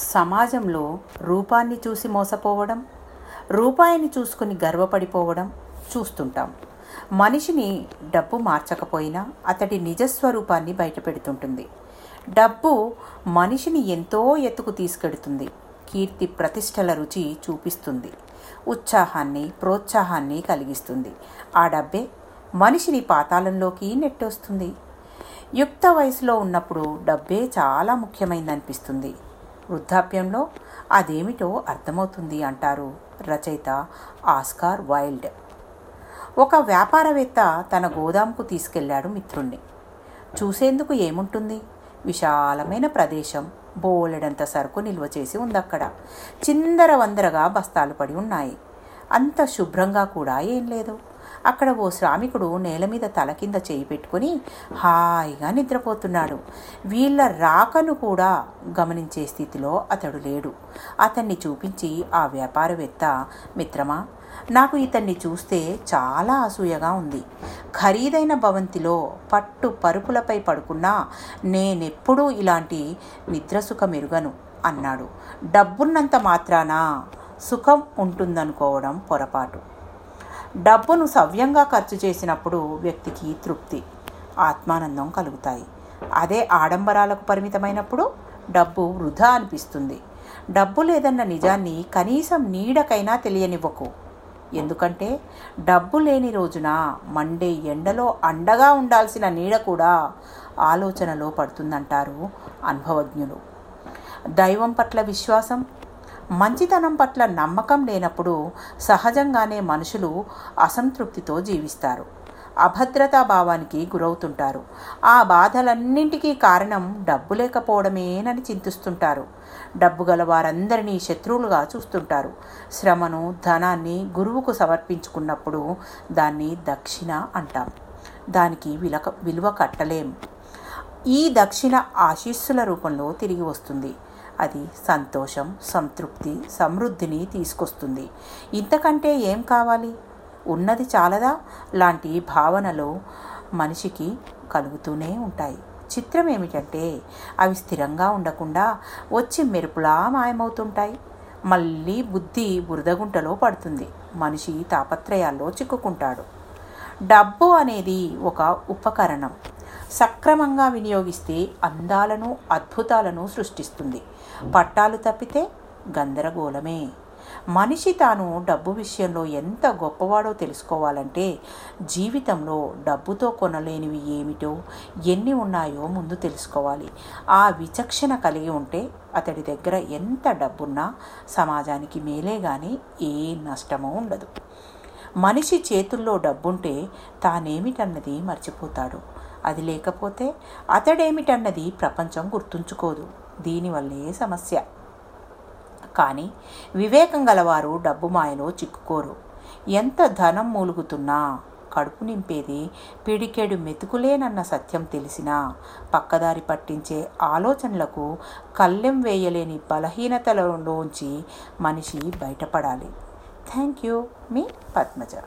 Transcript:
సమాజంలో రూపాన్ని చూసి మోసపోవడం రూపాయిని చూసుకుని గర్వపడిపోవడం చూస్తుంటాం. మనిషిని డబ్బు మార్చకపోయినా అతడి నిజస్వరూపాన్ని బయటపెడుతుంటుంది. డబ్బు మనిషిని ఎంతో ఎత్తుకు తీసుకెడుతుంది. కీర్తి ప్రతిష్టల రుచి చూపిస్తుంది. ఉత్సాహాన్ని ప్రోత్సాహాన్ని కలిగిస్తుంది. ఆ డబ్బే మనిషిని పాతాళంలోకి నెట్టొస్తుంది. యుక్త వయసులో ఉన్నప్పుడు డబ్బే చాలా ముఖ్యమైనదనిపిస్తుంది వృద్ధాప్యంలో అదేమిటో అర్థమవుతుంది అంటారు రచయిత ఆస్కార్ వైల్డ్. ఒక వ్యాపారవేత్త తన గోదాంకు తీసుకెళ్ళాడు మిత్రుణ్ణి. చూసేందుకు ఏముంటుంది? విశాలమైన ప్రదేశం బోలెడంత సరుకు నిల్వ చేసి ఉందక్కడ. చిందర వందరగా బస్తాలు పడి ఉన్నాయి. అంత శుభ్రంగా కూడా ఏం లేదు. అక్కడ ఓ శ్రామికుడు నేల మీద తల కింద చేయి పెట్టుకుని హాయిగా నిద్రపోతున్నాడు. వీళ్ళ రాకను కూడా గమనించే స్థితిలో అతడు లేడు. అతన్ని చూపించి ఆ వ్యాపారవేత్త మిత్రమా నాకు ఇతన్ని చూస్తే చాలా అసూయగా ఉంది. ఖరీదైన భవంతిలో పట్టు పరుపులపై పడుకున్నా నేనెప్పుడూ ఇలాంటి నిద్రసుఖ మెరుగను అన్నాడు. డబ్బున్నంత మాత్రాన? సుఖం ఉంటుందనుకోవడం పొరపాటు. డబ్బును సవ్యంగా ఖర్చు చేసినప్పుడు వ్యక్తికి తృప్తి ఆత్మానందం కలుగుతాయి. అదే ఆడంబరాలకు పరిమితమైనప్పుడు డబ్బు వృధా అనిపిస్తుంది. డబ్బు లేదన్న నిజాన్ని కనీసం నీడకైనా తెలియనివ్వకు. ఎందుకంటే డబ్బు లేని రోజున మండే ఎండలో అండగా ఉండాల్సిన నీడ కూడా ఆలోచనలో పడుతుందంటారు అనుభవజ్ఞులు. దైవం పట్ల విశ్వాసం మంచితనం పట్ల నమ్మకం లేనప్పుడు సహజంగానే మనుషులు అసంతృప్తితో జీవిస్తారు. అభద్రతా భావానికి గురవుతుంటారు. ఆ బాధలన్నింటికీ కారణం డబ్బు లేకపోవడమేనని చింతిస్తుంటారు. డబ్బు గల వారందరినీ శత్రువులుగా చూస్తుంటారు. శ్రమను ధనాన్ని గురువుకు సమర్పించుకున్నప్పుడు దాన్ని దక్షిణ అంటాం. దానికి విలక విలువ కట్టలేం. ఈ దక్షిణ ఆశీస్సుల రూపంలో తిరిగి వస్తుంది. అది సంతోషం సంతృప్తి సమృద్ధిని తీసుకొస్తుంది. ఇంతకంటే ఏం కావాలి? ఉన్నది చాలదా? లాంటి భావనలు మనిషికి కలుగుతూనే ఉంటాయి. చిత్రం ఏమిటంటే అవి స్థిరంగా ఉండకుండా వచ్చి మెరుపులా మాయమవుతుంటాయి. మళ్ళీ బుద్ధి బురదగుంటలో పడుతుంది. మనిషి తాపత్రయాల్లో చిక్కుకుంటాడు. డబ్బు అనేది ఒక ఉపకరణం. సక్రమంగా వినియోగిస్తే అందాలను అద్భుతాలను సృష్టిస్తుంది. పట్టాలు తప్పితే గందరగోళమే. మనిషి తాను డబ్బు విషయంలో ఎంత గొప్పవాడో తెలుసుకోవాలంటే జీవితంలో డబ్బుతో కొనలేనివి ఏమిటో ఎన్ని ఉన్నాయో ముందు తెలుసుకోవాలి. ఆ విచక్షణ కలిగి ఉంటే అతడి దగ్గర ఎంత డబ్బున్నా సమాజానికి మేలే కానీ ఏ నష్టమూ ఉండదు. మనిషి చేతుల్లో డబ్బుంటే తానేమిటన్నది మర్చిపోతాడు. అది లేకపోతే అతడేమిటన్నది ప్రపంచం గుర్తుంచుకోదు. దీనివల్లే సమస్య. కానీ వివేకం గలవారు డబ్బు మాయలో చిక్కుకోరు. ఎంత ధనం మూలుగుతున్నా కడుపు నింపేది పిడికెడు మెతుకులేనన్న సత్యం తెలిసినా పక్కదారి పట్టించే ఆలోచనలకు కళ్ళెం వేయలేని బలహీనతలలోంచి మనిషి బయటపడాలి. थैंक यू मी पद्मजा।